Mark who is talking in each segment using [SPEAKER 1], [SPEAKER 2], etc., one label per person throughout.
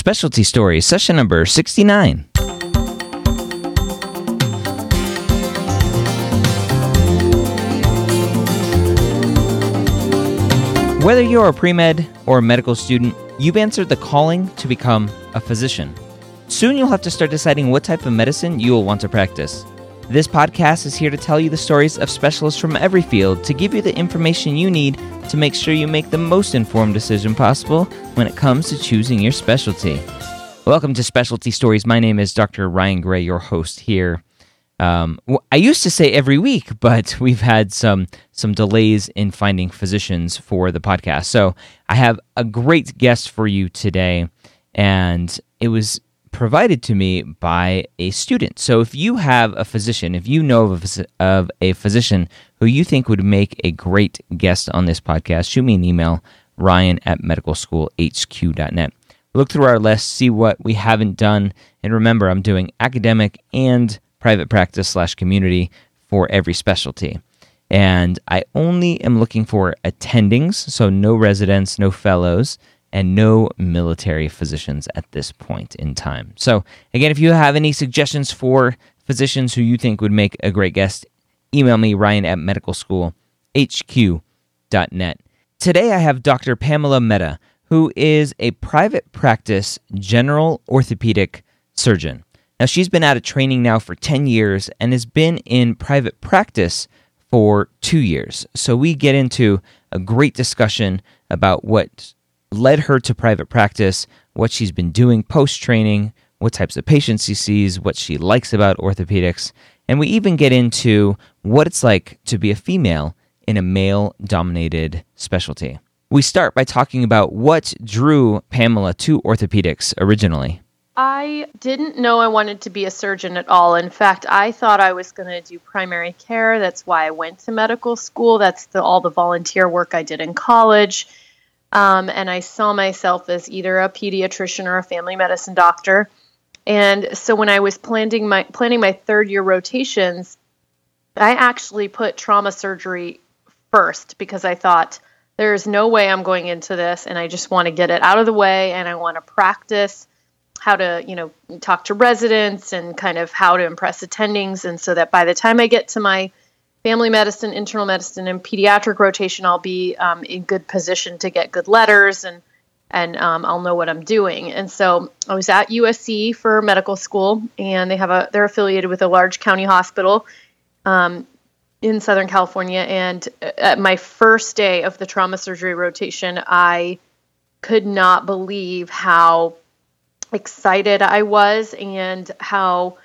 [SPEAKER 1] Specialty Stories, session number 69. Whether you're a pre med or a medical student, you've answered the calling to become a physician. Soon you'll have to start deciding what type of medicine you will want to practice. This podcast is here to tell you the stories of specialists from every field to give you the information you need to make sure you make the most informed decision possible when it comes to choosing your specialty. Welcome to Specialty Stories. My name is Dr. Ryan Gray, your host here. Um, I used to say every week, but we've had some some delays in finding physicians for the podcast. So I have a great guest for you today, and it was provided to me by a student. So if you have a physician, if you know of a, of a physician who you think would make a great guest on this podcast, shoot me an email, ryan at medicalschoolhq.net. Look through our list, see what we haven't done, and remember, I'm doing academic and private practice slash community for every specialty. And I only am looking for attendings, so no residents, no fellows, and no military physicians at this point in time. So, again, if you have any suggestions for physicians who you think would make a great guest, email me, ryan at medicalschoolhq.net. Today I have Dr. Pamela Mehta, who is a private practice general orthopedic surgeon. Now, she's been out of training now for 10 years and has been in private practice for two years. So, we get into a great discussion about what led her to private practice, what she's been doing post training, what types of patients she sees, what she likes about orthopedics, and we even get into what it's like to be a female in a male dominated specialty. We start by talking about what drew Pamela to orthopedics originally.
[SPEAKER 2] I didn't know I wanted to be a surgeon at all. In fact, I thought I was going to do primary care. That's why I went to medical school. That's the, all the volunteer work I did in college. Um, and I saw myself as either a pediatrician or a family medicine doctor. And so when I was planning my planning my third year rotations, I actually put trauma surgery first because I thought there's no way I'm going into this and I just want to get it out of the way and I want to practice how to, you know, talk to residents and kind of how to impress attendings and so that by the time I get to my family medicine, internal medicine, and pediatric rotation, I'll be um, in good position to get good letters and and um, I'll know what I'm doing. And so I was at USC for medical school, and they have a they're affiliated with a large county hospital um, in Southern California. And at my first day of the trauma surgery rotation, I could not believe how excited I was and how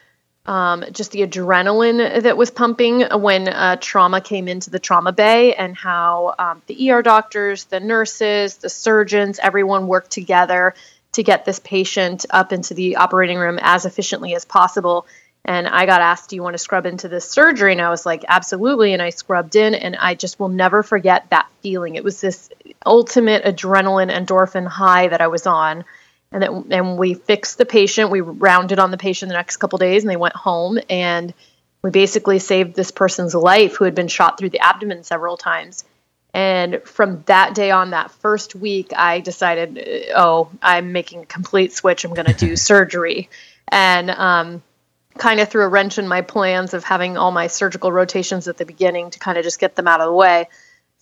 [SPEAKER 2] um, just the adrenaline that was pumping when uh, trauma came into the trauma bay, and how um, the ER doctors, the nurses, the surgeons, everyone worked together to get this patient up into the operating room as efficiently as possible. And I got asked, Do you want to scrub into this surgery? And I was like, Absolutely. And I scrubbed in, and I just will never forget that feeling. It was this ultimate adrenaline endorphin high that I was on and that and we fixed the patient. We rounded on the patient the next couple days, and they went home. And we basically saved this person's life who had been shot through the abdomen several times. And from that day on, that first week, I decided, oh, I'm making a complete switch. I'm going to do surgery, and um, kind of threw a wrench in my plans of having all my surgical rotations at the beginning to kind of just get them out of the way.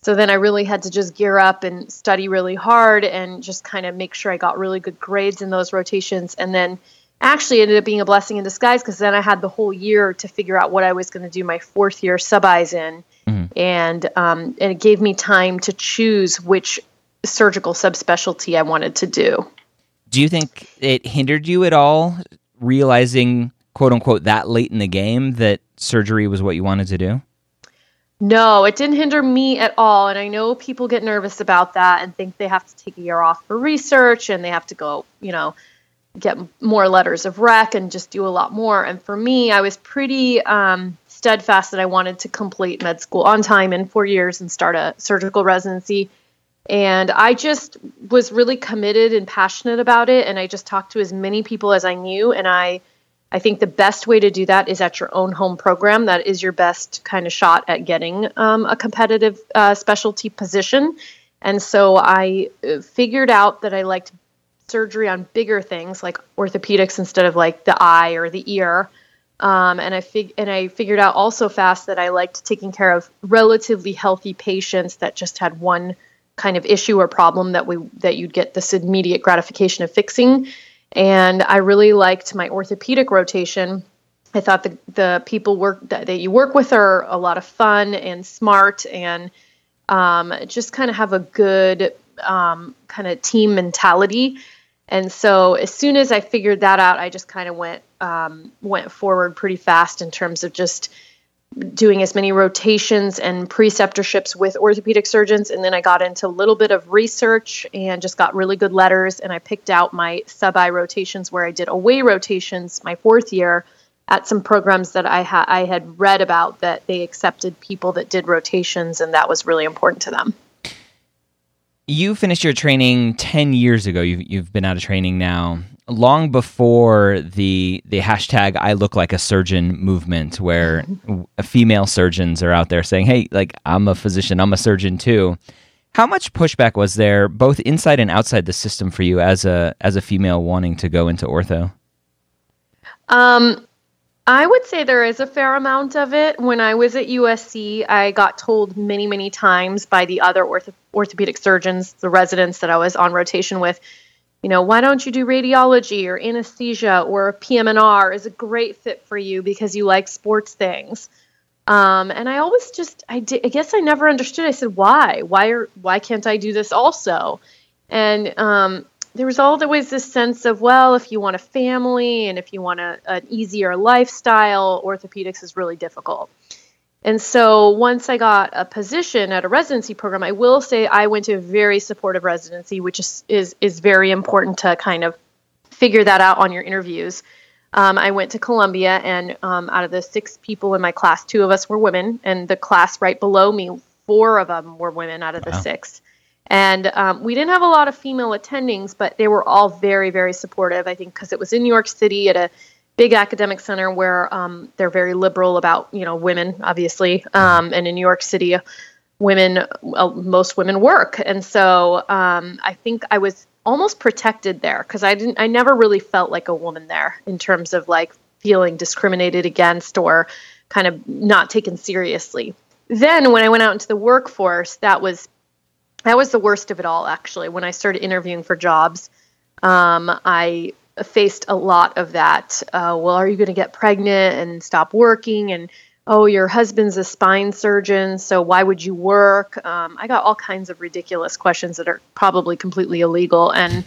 [SPEAKER 2] So then I really had to just gear up and study really hard and just kind of make sure I got really good grades in those rotations. And then actually ended up being a blessing in disguise because then I had the whole year to figure out what I was going to do my fourth year sub-Is in. Mm-hmm. And, um, and it gave me time to choose which surgical subspecialty I wanted to do.
[SPEAKER 1] Do you think it hindered you at all realizing, quote unquote, that late in the game that surgery was what you wanted to do?
[SPEAKER 2] No, it didn't hinder me at all. And I know people get nervous about that and think they have to take a year off for research and they have to go, you know, get more letters of rec and just do a lot more. And for me, I was pretty um, steadfast that I wanted to complete med school on time in four years and start a surgical residency. And I just was really committed and passionate about it. And I just talked to as many people as I knew. And I, I think the best way to do that is at your own home program. That is your best kind of shot at getting um, a competitive uh, specialty position. And so I uh, figured out that I liked surgery on bigger things like orthopedics instead of like the eye or the ear. Um, and I fig- and I figured out also fast that I liked taking care of relatively healthy patients that just had one kind of issue or problem that we that you'd get this immediate gratification of fixing. And I really liked my orthopedic rotation. I thought the the people work that, that you work with are a lot of fun and smart and um, just kind of have a good um, kind of team mentality. And so as soon as I figured that out, I just kind of went um, went forward pretty fast in terms of just doing as many rotations and preceptorships with orthopedic surgeons. And then I got into a little bit of research and just got really good letters. And I picked out my sub I rotations where I did away rotations my fourth year at some programs that I, ha- I had read about that they accepted people that did rotations, and that was really important to them.
[SPEAKER 1] You finished your training 10 years ago. You've, you've been out of training now. Long before the the hashtag I look like a surgeon movement, where female surgeons are out there saying, Hey, like, I'm a physician, I'm a surgeon too. How much pushback was there, both inside and outside the system, for you as a as a female wanting to go into ortho?
[SPEAKER 2] Um, I would say there is a fair amount of it. When I was at USC, I got told many, many times by the other ortho- orthopedic surgeons, the residents that I was on rotation with, you know, why don't you do radiology or anesthesia or PM&R is a great fit for you because you like sports things. Um, and I always just, I, I guess I never understood. I said, why? Why are, why can't I do this also? And um, there was always this sense of well if you want a family and if you want a, an easier lifestyle orthopedics is really difficult and so once i got a position at a residency program i will say i went to a very supportive residency which is is, is very important to kind of figure that out on your interviews um, i went to columbia and um, out of the six people in my class two of us were women and the class right below me four of them were women out of the six and um, we didn't have a lot of female attendings, but they were all very, very supportive. I think because it was in New York City at a big academic center where um, they're very liberal about you know women, obviously, um, and in New York City, women uh, most women work, and so um, I think I was almost protected there because I didn't, I never really felt like a woman there in terms of like feeling discriminated against or kind of not taken seriously. Then when I went out into the workforce, that was that was the worst of it all actually when i started interviewing for jobs um, i faced a lot of that uh, well are you going to get pregnant and stop working? And oh your husband's a spine surgeon so why would you work? Um, i got all kinds of ridiculous questions that are probably completely illegal and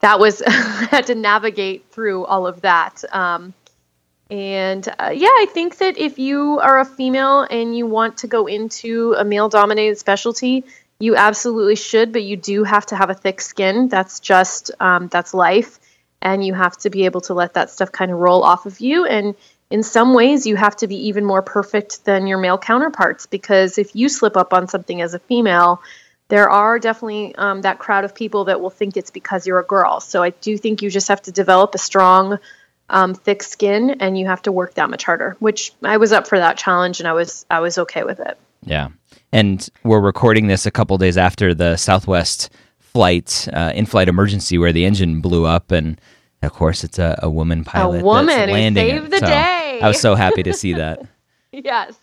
[SPEAKER 2] that was i had to navigate through all of that. Um, and uh, yeah i think that if you are a female and you want to go into a male dominated specialty you absolutely should, but you do have to have a thick skin. That's just um, that's life, and you have to be able to let that stuff kind of roll off of you. And in some ways, you have to be even more perfect than your male counterparts because if you slip up on something as a female, there are definitely um, that crowd of people that will think it's because you're a girl. So I do think you just have to develop a strong, um, thick skin, and you have to work that much harder. Which I was up for that challenge, and I was I was okay with it.
[SPEAKER 1] Yeah. And we're recording this a couple days after the Southwest flight, uh, in flight emergency where the engine blew up. And of course, it's a, a woman pilot.
[SPEAKER 2] A woman who saved the
[SPEAKER 1] so
[SPEAKER 2] day.
[SPEAKER 1] I was so happy to see that.
[SPEAKER 2] yes.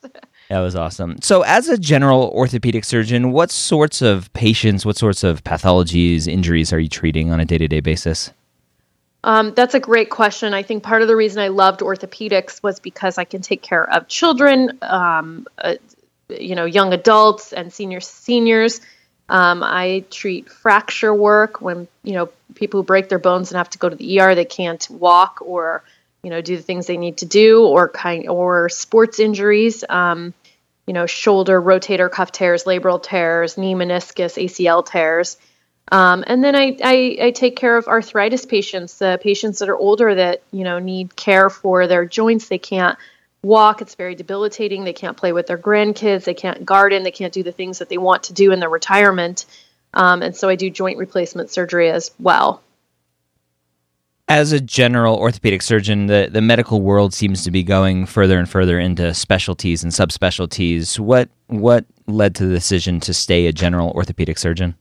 [SPEAKER 1] That was awesome. So, as a general orthopedic surgeon, what sorts of patients, what sorts of pathologies, injuries are you treating on a day to day basis?
[SPEAKER 2] Um, that's a great question. I think part of the reason I loved orthopedics was because I can take care of children, um, uh, you know young adults and senior seniors. Um, I treat fracture work when you know people who break their bones and have to go to the ER. They can't walk or you know do the things they need to do, or kind or sports injuries. Um, you know, shoulder rotator cuff tears, labral tears, knee meniscus, ACL tears. Um, and then I, I, I, take care of arthritis patients, the patients that are older that you know need care for their joints. They can't walk. It's very debilitating. They can't play with their grandkids. They can't garden. They can't do the things that they want to do in their retirement. Um, and so I do joint replacement surgery as well.
[SPEAKER 1] As a general orthopedic surgeon, the, the medical world seems to be going further and further into specialties and subspecialties. What what led to the decision to stay a general orthopedic surgeon?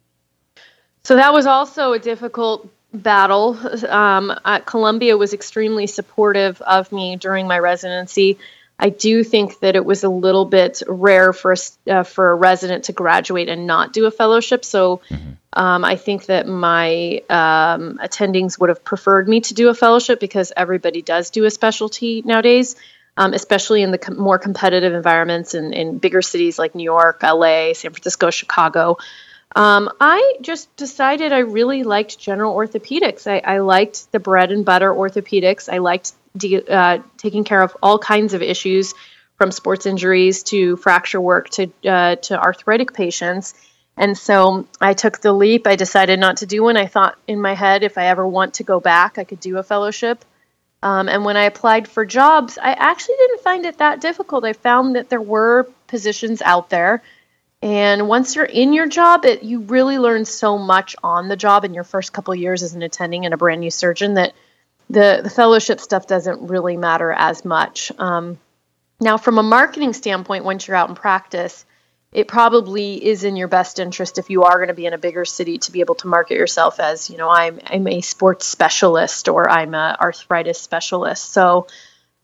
[SPEAKER 2] So that was also a difficult battle. Um, at Columbia was extremely supportive of me during my residency. I do think that it was a little bit rare for a, uh, for a resident to graduate and not do a fellowship. So mm-hmm. um, I think that my um, attendings would have preferred me to do a fellowship because everybody does do a specialty nowadays, um, especially in the com- more competitive environments in, in bigger cities like New York, LA, San Francisco, Chicago. Um, I just decided I really liked general orthopedics. I, I liked the bread and butter orthopedics. I liked de- uh, taking care of all kinds of issues from sports injuries to fracture work to uh, to arthritic patients. And so I took the leap. I decided not to do one. I thought in my head, if I ever want to go back, I could do a fellowship. Um, and when I applied for jobs, I actually didn't find it that difficult. I found that there were positions out there. And once you're in your job, it, you really learn so much on the job in your first couple years as an attending and a brand new surgeon that the, the fellowship stuff doesn't really matter as much. Um, now, from a marketing standpoint, once you're out in practice, it probably is in your best interest if you are going to be in a bigger city to be able to market yourself as, you know, I'm, I'm a sports specialist or I'm a arthritis specialist. So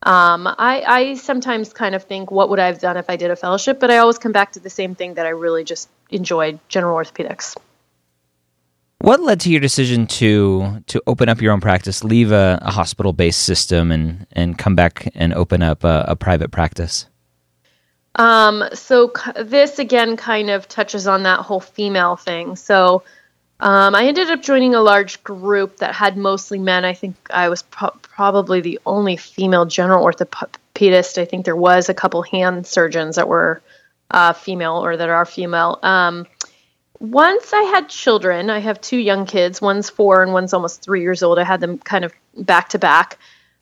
[SPEAKER 2] um, I, I sometimes kind of think, what would I have done if I did a fellowship? But I always come back to the same thing that I really just enjoyed general orthopedics.
[SPEAKER 1] What led to your decision to to open up your own practice, leave a, a hospital based system, and and come back and open up a, a private practice?
[SPEAKER 2] Um, so this again kind of touches on that whole female thing. So um, I ended up joining a large group that had mostly men. I think I was pro- probably the only female general orthopedist. I think there was a couple hand surgeons that were uh, female or that are female. Um, once I had children, I have two young kids. One's four and one's almost three years old. I had them kind of back to back.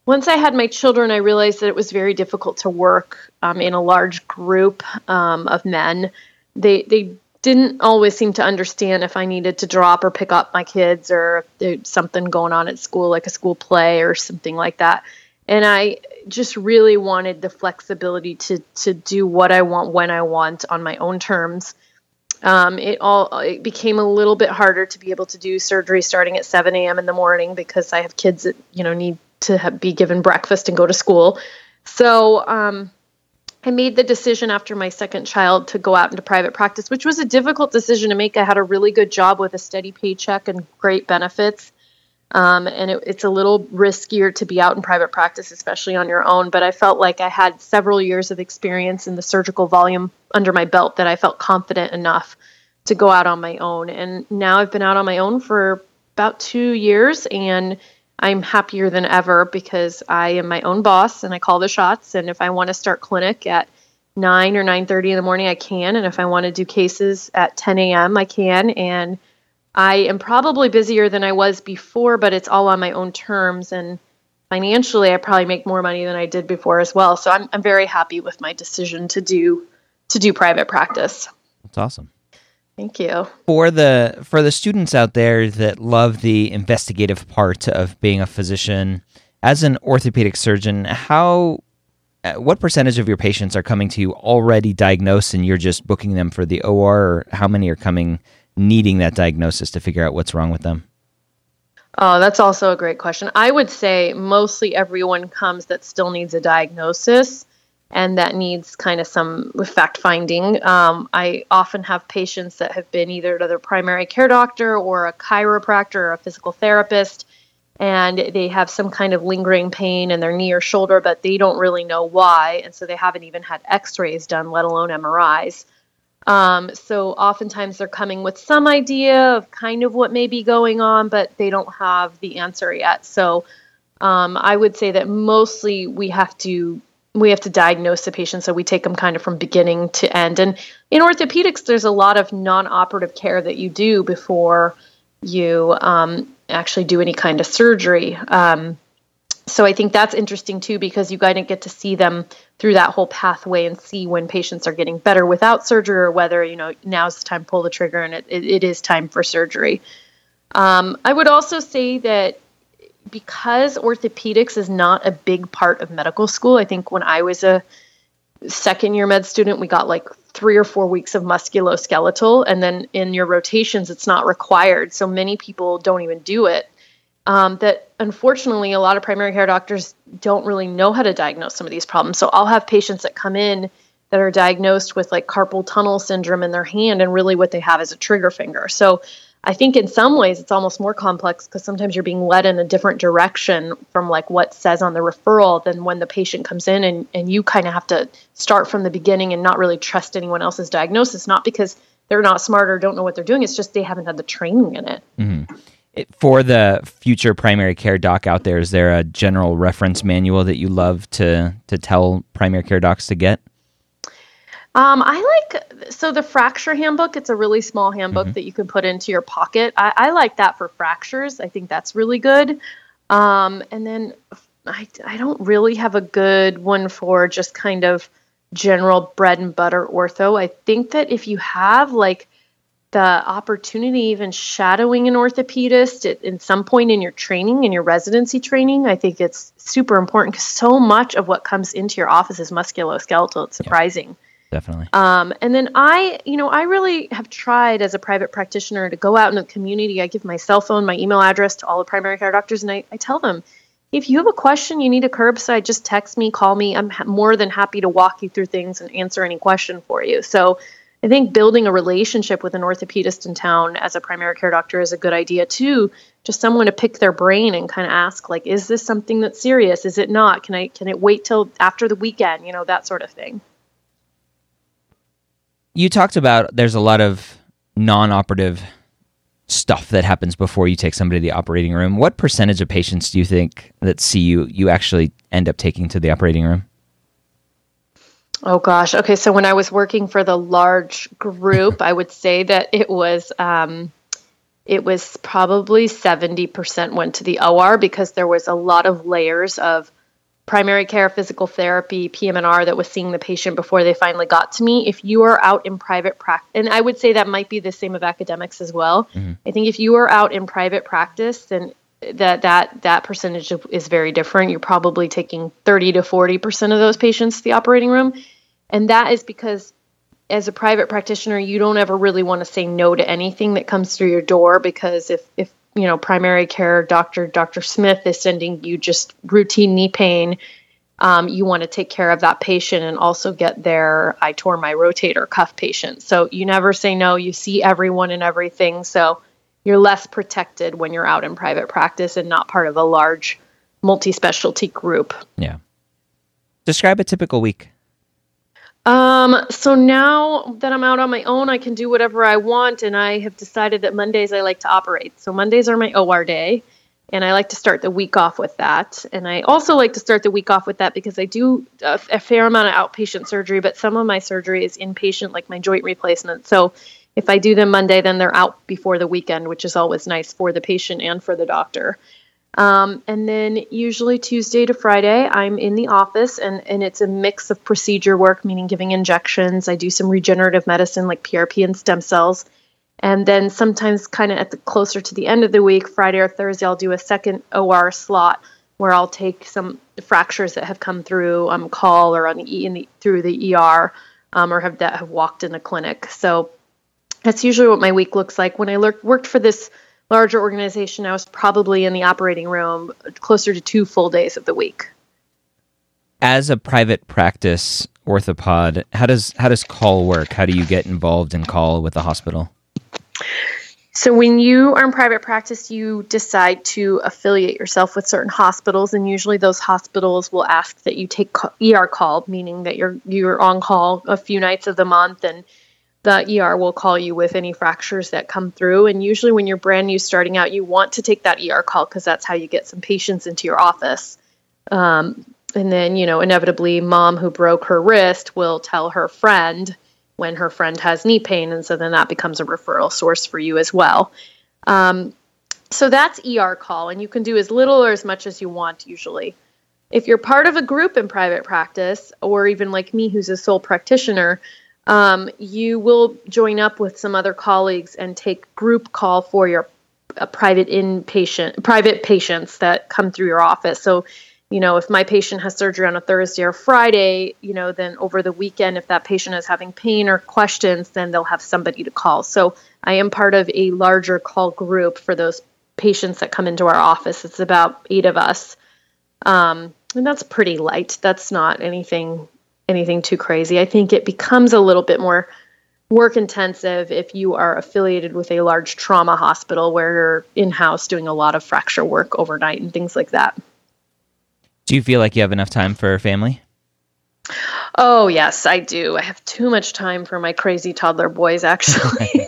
[SPEAKER 2] Once I had my children, I realized that it was very difficult to work um, in a large group um, of men. They they didn't always seem to understand if I needed to drop or pick up my kids or something going on at school, like a school play or something like that. And I just really wanted the flexibility to to do what I want when I want on my own terms um, it all it became a little bit harder to be able to do surgery starting at 7 a.m. in the morning because I have kids that you know need to have, be given breakfast and go to school. So um, I made the decision after my second child to go out into private practice, which was a difficult decision to make. I had a really good job with a steady paycheck and great benefits. Um, and it, it's a little riskier to be out in private practice, especially on your own. But I felt like I had several years of experience in the surgical volume under my belt that I felt confident enough to go out on my own. And now I've been out on my own for about two years, and I'm happier than ever because I am my own boss and I call the shots. And if I want to start clinic at 9 or 9.30 in the morning, I can. And if I want to do cases at 10 a.m., I can. And I am probably busier than I was before, but it's all on my own terms. And financially, I probably make more money than I did before as well. So I'm, I'm very happy with my decision to do to do private practice.
[SPEAKER 1] That's awesome.
[SPEAKER 2] Thank you.
[SPEAKER 1] For the for the students out there that love the investigative part of being a physician, as an orthopedic surgeon, how uh, what percentage of your patients are coming to you already diagnosed and you're just booking them for the OR or how many are coming needing that diagnosis to figure out what's wrong with them?
[SPEAKER 2] Oh, that's also a great question. I would say mostly everyone comes that still needs a diagnosis and that needs kind of some fact finding. Um, I often have patients that have been either to their primary care doctor or a chiropractor or a physical therapist, and they have some kind of lingering pain in their knee or shoulder, but they don't really know why. And so they haven't even had x rays done, let alone MRIs. Um, so oftentimes they're coming with some idea of kind of what may be going on, but they don't have the answer yet. So um, I would say that mostly we have to we have to diagnose the patient so we take them kind of from beginning to end and in orthopedics there's a lot of non-operative care that you do before you um, actually do any kind of surgery um, so I think that's interesting too because you kind of get to see them through that whole pathway and see when patients are getting better without surgery or whether you know now's the time to pull the trigger and it, it, it is time for surgery. Um, I would also say that because orthopedics is not a big part of medical school, I think when I was a second year med student, we got like three or four weeks of musculoskeletal, and then in your rotations, it's not required. So many people don't even do it um, that unfortunately a lot of primary care doctors don't really know how to diagnose some of these problems. So I'll have patients that come in that are diagnosed with like carpal tunnel syndrome in their hand, and really what they have is a trigger finger. So I think in some ways it's almost more complex because sometimes you're being led in a different direction from like what says on the referral than when the patient comes in and, and you kind of have to start from the beginning and not really trust anyone else's diagnosis, not because they're not smart or don't know what they're doing. It's just they haven't had the training in it.
[SPEAKER 1] Mm-hmm. it for the future primary care doc out there, is there a general reference manual that you love to to tell primary care docs to get?
[SPEAKER 2] Um, I like so the fracture handbook. It's a really small handbook mm-hmm. that you can put into your pocket. I, I, like that for fractures. I think that's really good. Um, and then I, I don't really have a good one for just kind of general bread and butter ortho. I think that if you have like the opportunity, even shadowing an orthopedist at, in some point in your training, in your residency training, I think it's super important because so much of what comes into your office is musculoskeletal. It's surprising.
[SPEAKER 1] Yeah definitely.
[SPEAKER 2] Um, and then I, you know, I really have tried as a private practitioner to go out in the community. I give my cell phone, my email address to all the primary care doctors, and I, I tell them if you have a question, you need a curbside, just text me, call me. I'm ha- more than happy to walk you through things and answer any question for you. So I think building a relationship with an orthopedist in town as a primary care doctor is a good idea too. Just someone to pick their brain and kind of ask, like, is this something that's serious? Is it not? Can I can it wait till after the weekend? You know, that sort of thing
[SPEAKER 1] you talked about there's a lot of non-operative stuff that happens before you take somebody to the operating room. What percentage of patients do you think that see you you actually end up taking to the operating room?
[SPEAKER 2] Oh gosh. Okay, so when I was working for the large group, I would say that it was um, it was probably 70% went to the OR because there was a lot of layers of primary care, physical therapy, PM&R that was seeing the patient before they finally got to me. If you are out in private practice, and I would say that might be the same of academics as well. Mm-hmm. I think if you are out in private practice, then that that that percentage is very different. You're probably taking 30 to 40 percent of those patients to the operating room, and that is because as a private practitioner, you don't ever really want to say no to anything that comes through your door because if if you know, primary care doctor, Dr. Smith is sending you just routine knee pain, um, you want to take care of that patient and also get their I tore my rotator cuff patient. So you never say no. You see everyone and everything. So you're less protected when you're out in private practice and not part of a large multi specialty group.
[SPEAKER 1] Yeah. Describe a typical week.
[SPEAKER 2] Um, so now that I'm out on my own, I can do whatever I want, and I have decided that Mondays I like to operate. So Mondays are my OR day, and I like to start the week off with that. And I also like to start the week off with that because I do a, a fair amount of outpatient surgery, but some of my surgery is inpatient, like my joint replacement. So if I do them Monday, then they're out before the weekend, which is always nice for the patient and for the doctor. Um, and then usually Tuesday to Friday, I'm in the office and, and it's a mix of procedure work, meaning giving injections. I do some regenerative medicine like PRP and stem cells. And then sometimes, kind of at the closer to the end of the week, Friday or Thursday, I'll do a second OR slot where I'll take some fractures that have come through um, call or on the, in the through the ER um, or have that have walked in the clinic. So that's usually what my week looks like. When I worked for this larger organization, I was probably in the operating room closer to two full days of the week.
[SPEAKER 1] As a private practice orthopod, how does how does call work? How do you get involved in call with the hospital?
[SPEAKER 2] So when you are in private practice, you decide to affiliate yourself with certain hospitals, and usually those hospitals will ask that you take ER call, meaning that you're you're on call a few nights of the month and the ER will call you with any fractures that come through. And usually, when you're brand new starting out, you want to take that ER call because that's how you get some patients into your office. Um, and then, you know, inevitably, mom who broke her wrist will tell her friend when her friend has knee pain. And so then that becomes a referral source for you as well. Um, so that's ER call, and you can do as little or as much as you want usually. If you're part of a group in private practice, or even like me, who's a sole practitioner, um, you will join up with some other colleagues and take group call for your uh, private inpatient private patients that come through your office. So, you know, if my patient has surgery on a Thursday or Friday, you know, then over the weekend, if that patient is having pain or questions, then they'll have somebody to call. So, I am part of a larger call group for those patients that come into our office. It's about eight of us, um, and that's pretty light. That's not anything anything too crazy. I think it becomes a little bit more work intensive if you are affiliated with a large trauma hospital where you're in house doing a lot of fracture work overnight and things like that.
[SPEAKER 1] Do you feel like you have enough time for family?
[SPEAKER 2] Oh, yes, I do. I have too much time for my crazy toddler boys, actually.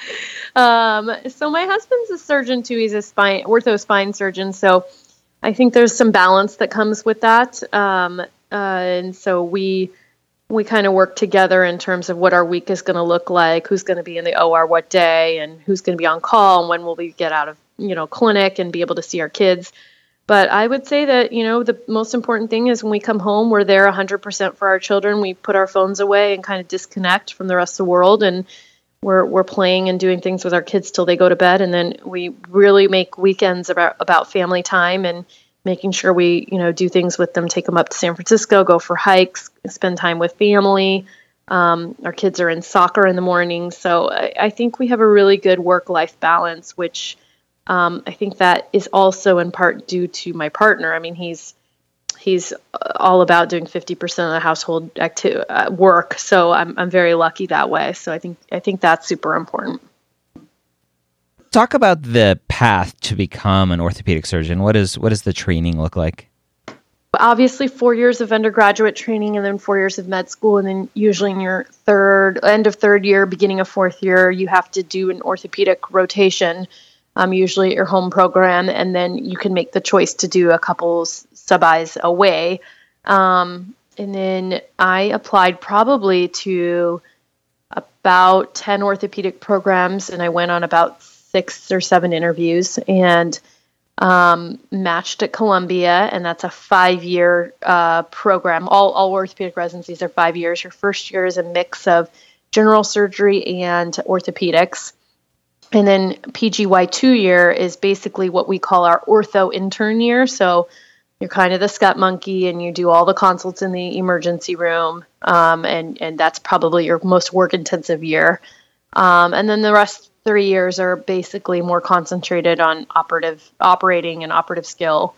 [SPEAKER 2] um, so, my husband's a surgeon too. He's a spine, ortho spine surgeon. So, I think there's some balance that comes with that. Um, uh, and so, we we kind of work together in terms of what our week is going to look like, who's going to be in the OR what day, and who's going to be on call, and when will we get out of you know clinic and be able to see our kids. But I would say that, you know, the most important thing is when we come home, we're there 100% for our children. We put our phones away and kind of disconnect from the rest of the world. And we're, we're playing and doing things with our kids till they go to bed. And then we really make weekends about, about family time and making sure we, you know, do things with them, take them up to San Francisco, go for hikes, spend time with family. Um, our kids are in soccer in the morning. So I, I think we have a really good work life balance, which um, I think that is also in part due to my partner. I mean, he's he's all about doing 50% of the household acti- uh, work, so I'm I'm very lucky that way. So I think I think that's super important.
[SPEAKER 1] Talk about the path to become an orthopedic surgeon. What is what does the training look like?
[SPEAKER 2] Obviously, four years of undergraduate training, and then four years of med school, and then usually in your third end of third year, beginning of fourth year, you have to do an orthopedic rotation um, usually at your home program, and then you can make the choice to do a couple sub-Is away. Um, and then I applied probably to about 10 orthopedic programs, and I went on about six or seven interviews and um, matched at Columbia, and that's a five year uh, program. All, all orthopedic residencies are five years. Your first year is a mix of general surgery and orthopedics. And then PGY two year is basically what we call our ortho intern year. So you're kind of the scut monkey and you do all the consults in the emergency room. Um, and, and that's probably your most work intensive year. Um, and then the rest three years are basically more concentrated on operative operating and operative skill.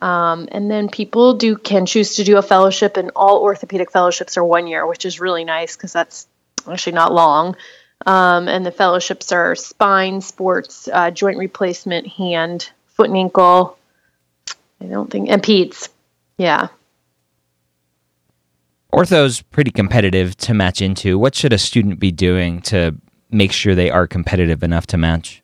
[SPEAKER 2] Um, and then people do can choose to do a fellowship, and all orthopedic fellowships are one year, which is really nice because that's actually not long. Um, and the fellowships are spine, sports, uh, joint replacement, hand, foot and ankle. I don't think, and peds. Yeah.
[SPEAKER 1] Ortho's pretty competitive to match into. What should a student be doing to make sure they are competitive enough to match?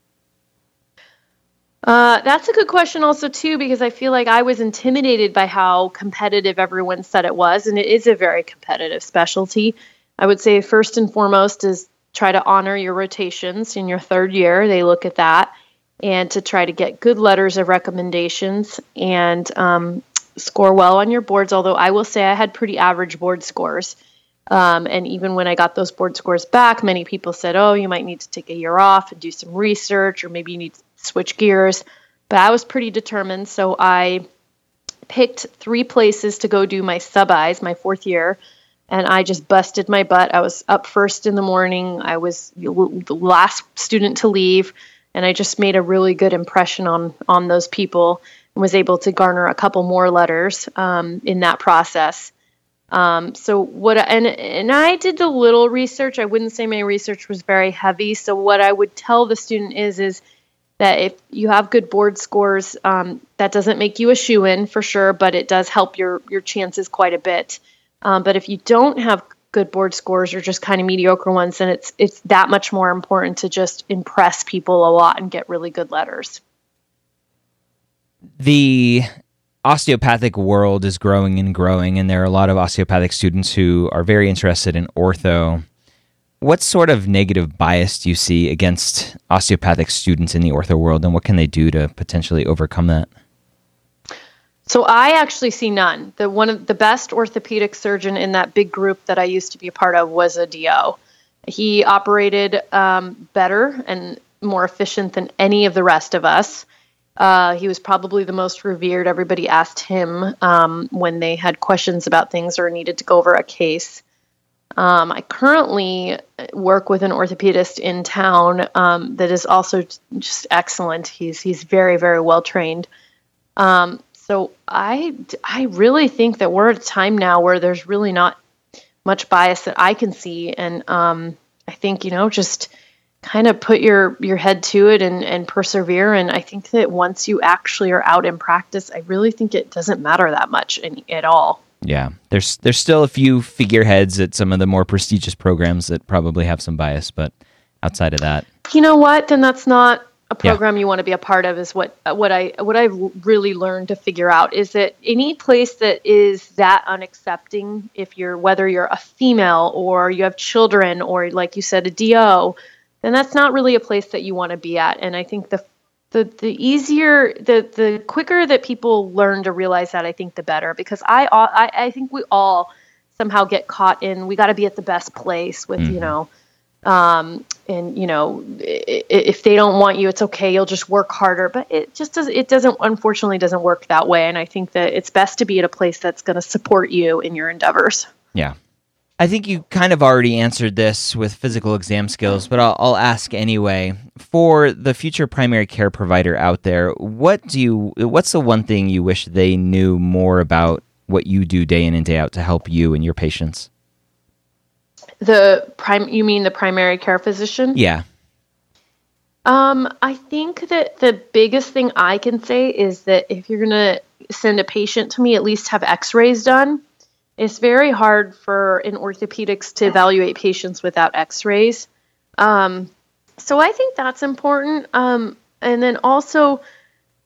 [SPEAKER 2] Uh, that's a good question, also too, because I feel like I was intimidated by how competitive everyone said it was, and it is a very competitive specialty. I would say first and foremost is try to honor your rotations in your third year. They look at that and to try to get good letters of recommendations and um, score well on your boards. Although I will say I had pretty average board scores. Um, and even when I got those board scores back, many people said, oh, you might need to take a year off and do some research, or maybe you need to switch gears. But I was pretty determined. So I picked three places to go do my sub-Is my fourth year and I just busted my butt. I was up first in the morning. I was the last student to leave, and I just made a really good impression on on those people and was able to garner a couple more letters um, in that process. Um, so what and and I did a little research. I wouldn't say my research was very heavy. So what I would tell the student is is that if you have good board scores, um, that doesn't make you a shoo in for sure, but it does help your your chances quite a bit. Um, but if you don't have good board scores or just kind of mediocre ones, then it's it's that much more important to just impress people a lot and get really good letters.
[SPEAKER 1] The osteopathic world is growing and growing, and there are a lot of osteopathic students who are very interested in ortho. What sort of negative bias do you see against osteopathic students in the ortho world, and what can they do to potentially overcome that?
[SPEAKER 2] So I actually see none. The one of the best orthopedic surgeon in that big group that I used to be a part of was a DO. He operated um, better and more efficient than any of the rest of us. Uh, he was probably the most revered. Everybody asked him um, when they had questions about things or needed to go over a case. Um, I currently work with an orthopedist in town um, that is also just excellent. He's he's very very well trained. Um, so I I really think that we're at a time now where there's really not much bias that I can see, and um, I think you know just kind of put your your head to it and and persevere. And I think that once you actually are out in practice, I really think it doesn't matter that much in, at all.
[SPEAKER 1] Yeah, there's there's still a few figureheads at some of the more prestigious programs that probably have some bias, but outside of that,
[SPEAKER 2] you know what? Then that's not a program yeah. you want to be a part of. Is what what I what I've really learned to figure out is that any place that is that unaccepting, if you're whether you're a female or you have children or like you said a DO, then that's not really a place that you want to be at. And I think the the the easier the the quicker that people learn to realize that I think the better. Because I I, I think we all somehow get caught in we got to be at the best place with mm-hmm. you know um, and you know if they don't want you it's okay you'll just work harder. But it just does it doesn't unfortunately doesn't work that way. And I think that it's best to be at a place that's going to support you in your endeavors.
[SPEAKER 1] Yeah I think you kind of already answered this with physical exam skills, but I'll, I'll, ask anyway. For the future primary care provider out there, what do you? What's the one thing you wish they knew more about what you do day in and day out to help you and your patients?
[SPEAKER 2] The prime, you mean the primary care physician?
[SPEAKER 1] Yeah.
[SPEAKER 2] Um, I think that the biggest thing I can say is that if you're gonna send a patient to me, at least have X-rays done it's very hard for in orthopedics to evaluate patients without x-rays. Um, so i think that's important. Um, and then also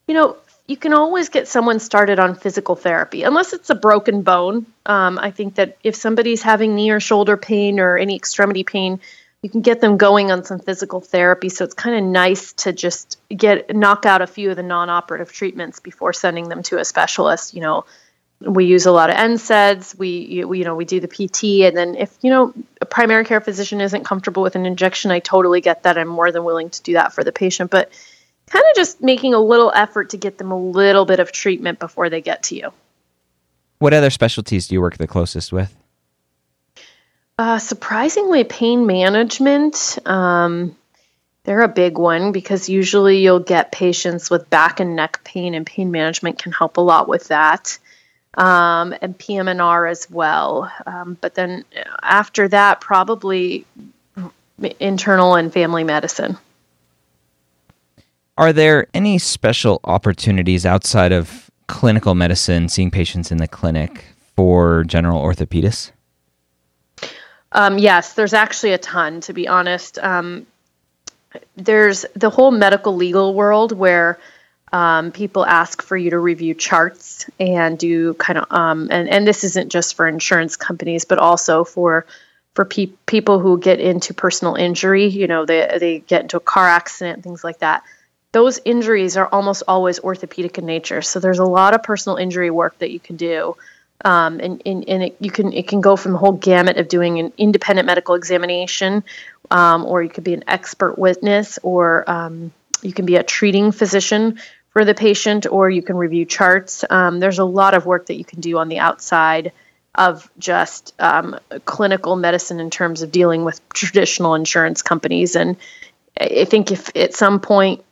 [SPEAKER 2] you know you can always get someone started on physical therapy unless it's a broken bone. Um, i think that if somebody's having knee or shoulder pain or any extremity pain you can get them going on some physical therapy. So it's kind of nice to just get knock out a few of the non-operative treatments before sending them to a specialist you know we use a lot of NSAIDs. We, we, you know, we do the PT, and then if you know a primary care physician isn't comfortable with an injection, I totally get that. I'm more than willing to do that for the patient, but kind of just making a little effort to get them a little bit of treatment before they get to you.
[SPEAKER 1] What other specialties do you work the closest with?
[SPEAKER 2] Uh, surprisingly, pain management. Um, they're a big one because usually you'll get patients with back and neck pain, and pain management can help a lot with that um, and PM&R as well. Um, but then after that, probably internal and family medicine.
[SPEAKER 1] Are there any special opportunities outside of clinical medicine, seeing patients in the clinic, for general orthopedists?
[SPEAKER 2] Um, yes, there's actually a ton, to be honest. Um, there's the whole medical legal world where um, people ask for you to review charts and do kind of um, and and this isn't just for insurance companies but also for for pe- people who get into personal injury you know they they get into a car accident things like that. Those injuries are almost always orthopedic in nature. So there's a lot of personal injury work that you can do. Um, and and, and it, you can it can go from the whole gamut of doing an independent medical examination um, or you could be an expert witness or um, you can be a treating physician for the patient, or you can review charts. Um, there's a lot of work that you can do on the outside of just um, clinical medicine in terms of dealing with traditional insurance companies. And I think if at some point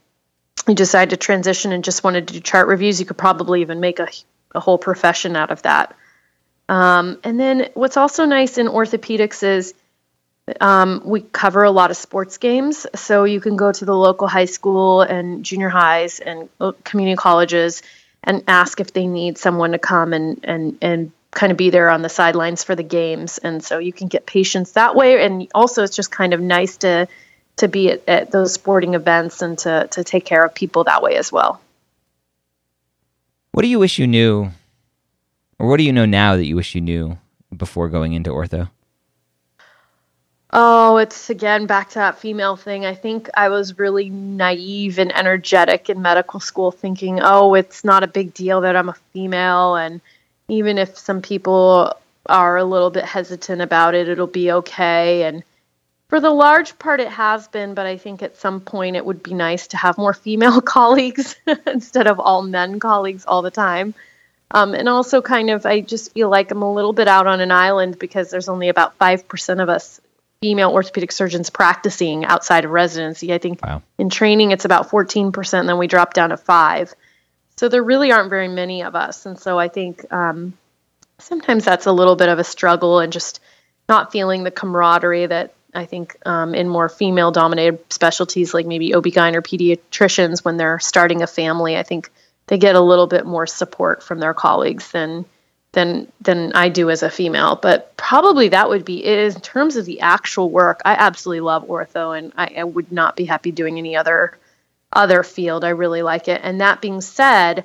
[SPEAKER 2] you decide to transition and just wanted to do chart reviews, you could probably even make a, a whole profession out of that. Um, and then what's also nice in orthopedics is um, we cover a lot of sports games, so you can go to the local high school and junior highs and uh, community colleges and ask if they need someone to come and and and kind of be there on the sidelines for the games. And so you can get patients that way. And also, it's just kind of nice to to be at, at those sporting events and to to take care of people that way as well.
[SPEAKER 1] What do you wish you knew, or what do you know now that you wish you knew before going into ortho?
[SPEAKER 2] Oh, it's again back to that female thing. I think I was really naive and energetic in medical school, thinking, oh, it's not a big deal that I'm a female. And even if some people are a little bit hesitant about it, it'll be okay. And for the large part, it has been, but I think at some point it would be nice to have more female colleagues instead of all men colleagues all the time. Um, and also, kind of, I just feel like I'm a little bit out on an island because there's only about 5% of us female orthopedic surgeons practicing outside of residency. I think wow. in training it's about 14%, and then we drop down to 5 So there really aren't very many of us. And so I think um, sometimes that's a little bit of a struggle and just not feeling the camaraderie that I think um, in more female dominated specialties like maybe OB-GYN or pediatricians when they're starting a family, I think they get a little bit more support from their colleagues than than than I do as a female. But probably that would be it. In terms of the actual work, I absolutely love ortho, and I, I would not be happy doing any other other field. I really like it. And that being said,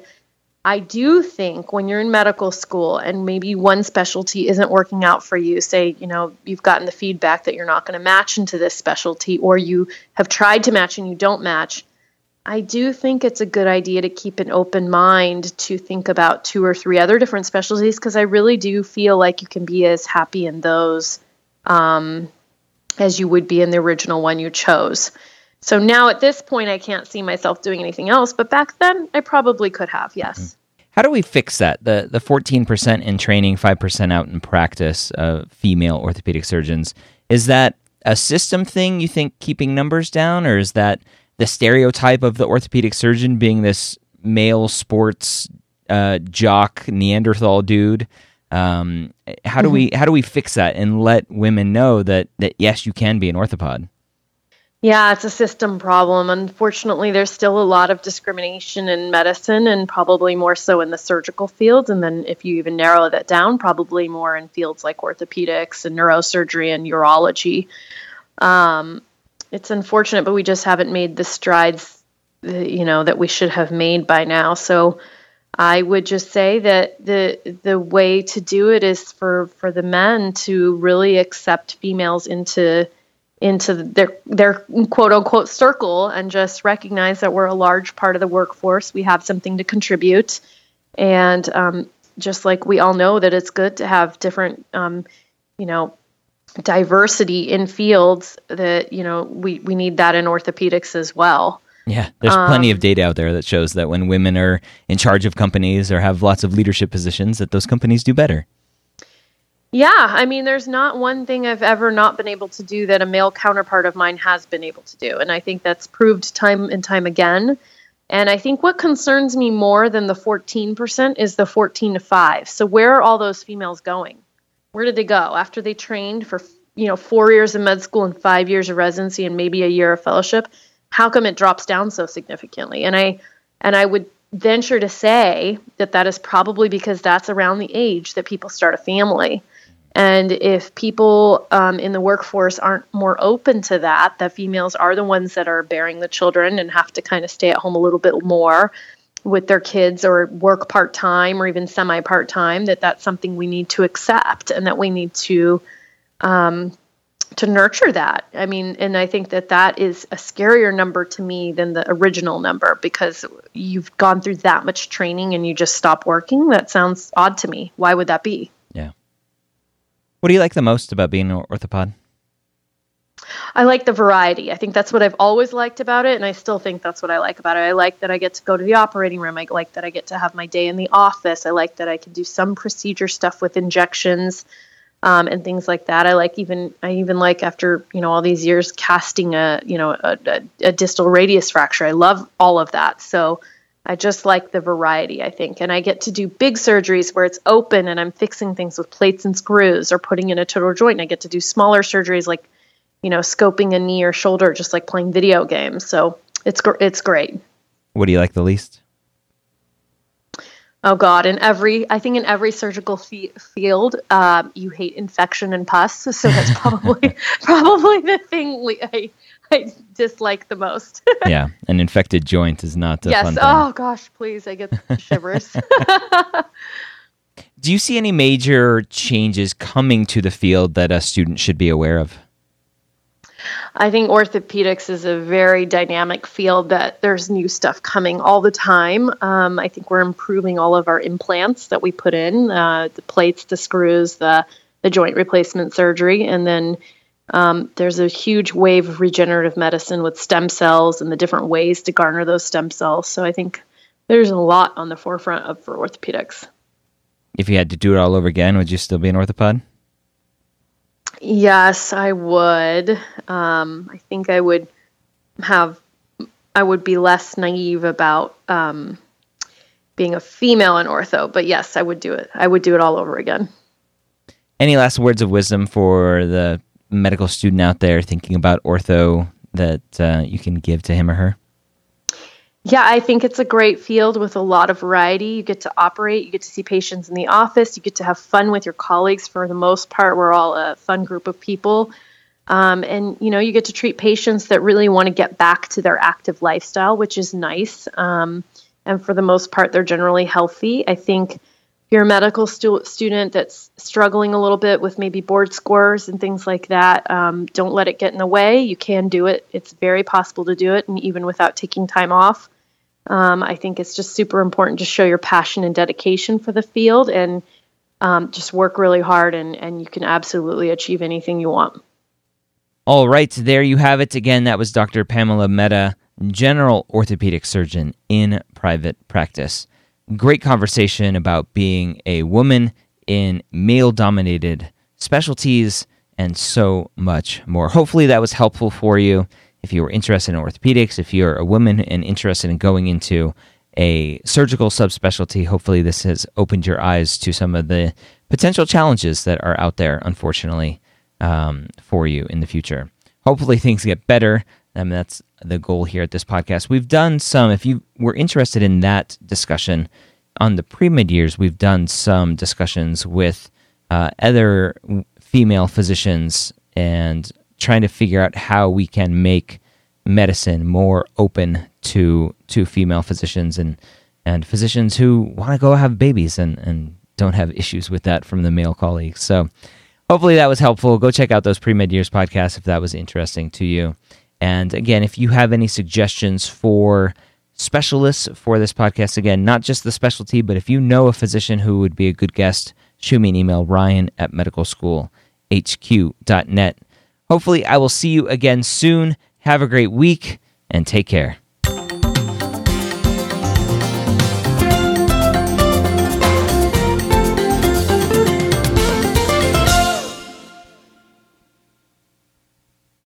[SPEAKER 2] I do think when you're in medical school and maybe one specialty isn't working out for you, say, you know, you've gotten the feedback that you're not going to match into this specialty, or you have tried to match and you don't match, I do think it's a good idea to keep an open mind to think about two or three other different specialties because I really do feel like you can be as happy in those um, as you would be in the original one you chose. So now at this point, I can't see myself doing anything else. But back then, I probably could have. Yes. Mm-hmm.
[SPEAKER 1] How do we fix that? The the fourteen percent in training, five percent out in practice of female orthopedic surgeons. Is that a system thing? You think keeping numbers down, or is that the stereotype of the orthopedic surgeon being this male sports uh, jock Neanderthal dude? Um, how do mm-hmm. we how do we fix that and let women know that that yes, you can be an orthopod?
[SPEAKER 2] Yeah, it's a system problem. Unfortunately, there's still a lot of discrimination in medicine and probably more so in the surgical field. And then, if you even narrow that down, probably more in fields like orthopedics and neurosurgery and urology. Um, it's unfortunate, but we just haven't made the strides, uh, you know, that we should have made by now. So, I would just say that the the way to do it is for for the men to really accept females into into their their quote unquote circle and just recognize that we're a large part of the workforce. We have something to contribute, and um, just like we all know that it's good to have different, um, you know, diversity in fields. That you know we we need that in orthopedics as well.
[SPEAKER 1] Yeah, there's plenty um, of data out there that shows that when women are in charge of companies or have lots of leadership positions, that those companies do better.
[SPEAKER 2] Yeah, I mean, there's not one thing I've ever not been able to do that a male counterpart of mine has been able to do. And I think that's proved time and time again. And I think what concerns me more than the 14% is the 14 to 5. So where are all those females going? Where did they go after they trained for, you know, 4 years of med school and 5 years of residency and maybe a year of fellowship? How come it drops down so significantly? And I and I would venture to say that that is probably because that's around the age that people start a family and if people um, in the workforce aren't more open to that, that females are the ones that are bearing the children and have to kind of stay at home a little bit more with their kids or work part time or even semi part time, that that's something we need to accept and that we need to um, to nurture that. I mean, and I think that that is a scarier number to me than the original number because you've gone through that much training and you just stop working. That sounds odd to me. Why would that be? Yeah.
[SPEAKER 1] What do you like the most about being an orthopod?
[SPEAKER 2] I like the variety. I think that's what I've always liked about it, and I still think that's what I like about it. I like that I get to go to the operating room. I like that I get to have my day in the office. I like that I can do some procedure stuff with injections um, and things like that. I like even I even like after you know all these years casting a you know a, a, a distal radius fracture. I love all of that. So I just like the variety, I think. And I get to do big surgeries where it's open and I'm fixing things with plates and screws or putting in a total joint. And I get to do smaller surgeries like, you know, scoping a knee or shoulder, just like playing video games. So it's it's great.
[SPEAKER 1] What do you like the least?
[SPEAKER 2] Oh God! In every, I think in every surgical field, um, you hate infection and pus. So that's probably probably the thing we, I I dislike the most.
[SPEAKER 1] yeah, an infected joint is not a
[SPEAKER 2] yes.
[SPEAKER 1] fun thing.
[SPEAKER 2] Oh gosh, please, I get shivers.
[SPEAKER 1] Do you see any major changes coming to the field that a student should be aware of?
[SPEAKER 2] I think orthopedics is a very dynamic field that there's new stuff coming all the time. Um, I think we're improving all of our implants that we put in, uh, the plates, the screws, the the joint replacement surgery, and then um, there's a huge wave of regenerative medicine with stem cells and the different ways to garner those stem cells. So I think there's a lot on the forefront of for orthopedics.
[SPEAKER 1] if you had to do it all over again, would you still be an orthopod?
[SPEAKER 2] Yes, I would. Um, I think I would have, I would be less naive about um, being a female in ortho. But yes, I would do it. I would do it all over again.
[SPEAKER 1] Any last words of wisdom for the medical student out there thinking about ortho that uh, you can give to him or her?
[SPEAKER 2] Yeah, I think it's a great field with a lot of variety. You get to operate, you get to see patients in the office, you get to have fun with your colleagues. For the most part, we're all a fun group of people. Um, and you know, you get to treat patients that really want to get back to their active lifestyle, which is nice. Um, and for the most part, they're generally healthy. I think if you're a medical stu- student that's struggling a little bit with maybe board scores and things like that, um, don't let it get in the way. You can do it. It's very possible to do it, and even without taking time off. Um, I think it's just super important to show your passion and dedication for the field and um, just work really hard, and, and you can absolutely achieve anything you want.
[SPEAKER 1] All right, there you have it. Again, that was Dr. Pamela Mehta, general orthopedic surgeon in private practice. Great conversation about being a woman in male dominated specialties and so much more. Hopefully, that was helpful for you if you are interested in orthopedics, if you're a woman and interested in going into a surgical subspecialty, hopefully this has opened your eyes to some of the potential challenges that are out there, unfortunately, um, for you in the future. Hopefully things get better. I mean, that's the goal here at this podcast. We've done some, if you were interested in that discussion on the pre med years, we've done some discussions with uh, other female physicians and trying to figure out how we can make medicine more open to to female physicians and and physicians who want to go have babies and and don't have issues with that from the male colleagues. So hopefully that was helpful. Go check out those pre med years podcasts if that was interesting to you. And again, if you have any suggestions for specialists for this podcast, again, not just the specialty, but if you know a physician who would be a good guest, shoot me an email, ryan at medicalschoolhq.net. Hopefully, I will see you again soon. Have a great week and take care.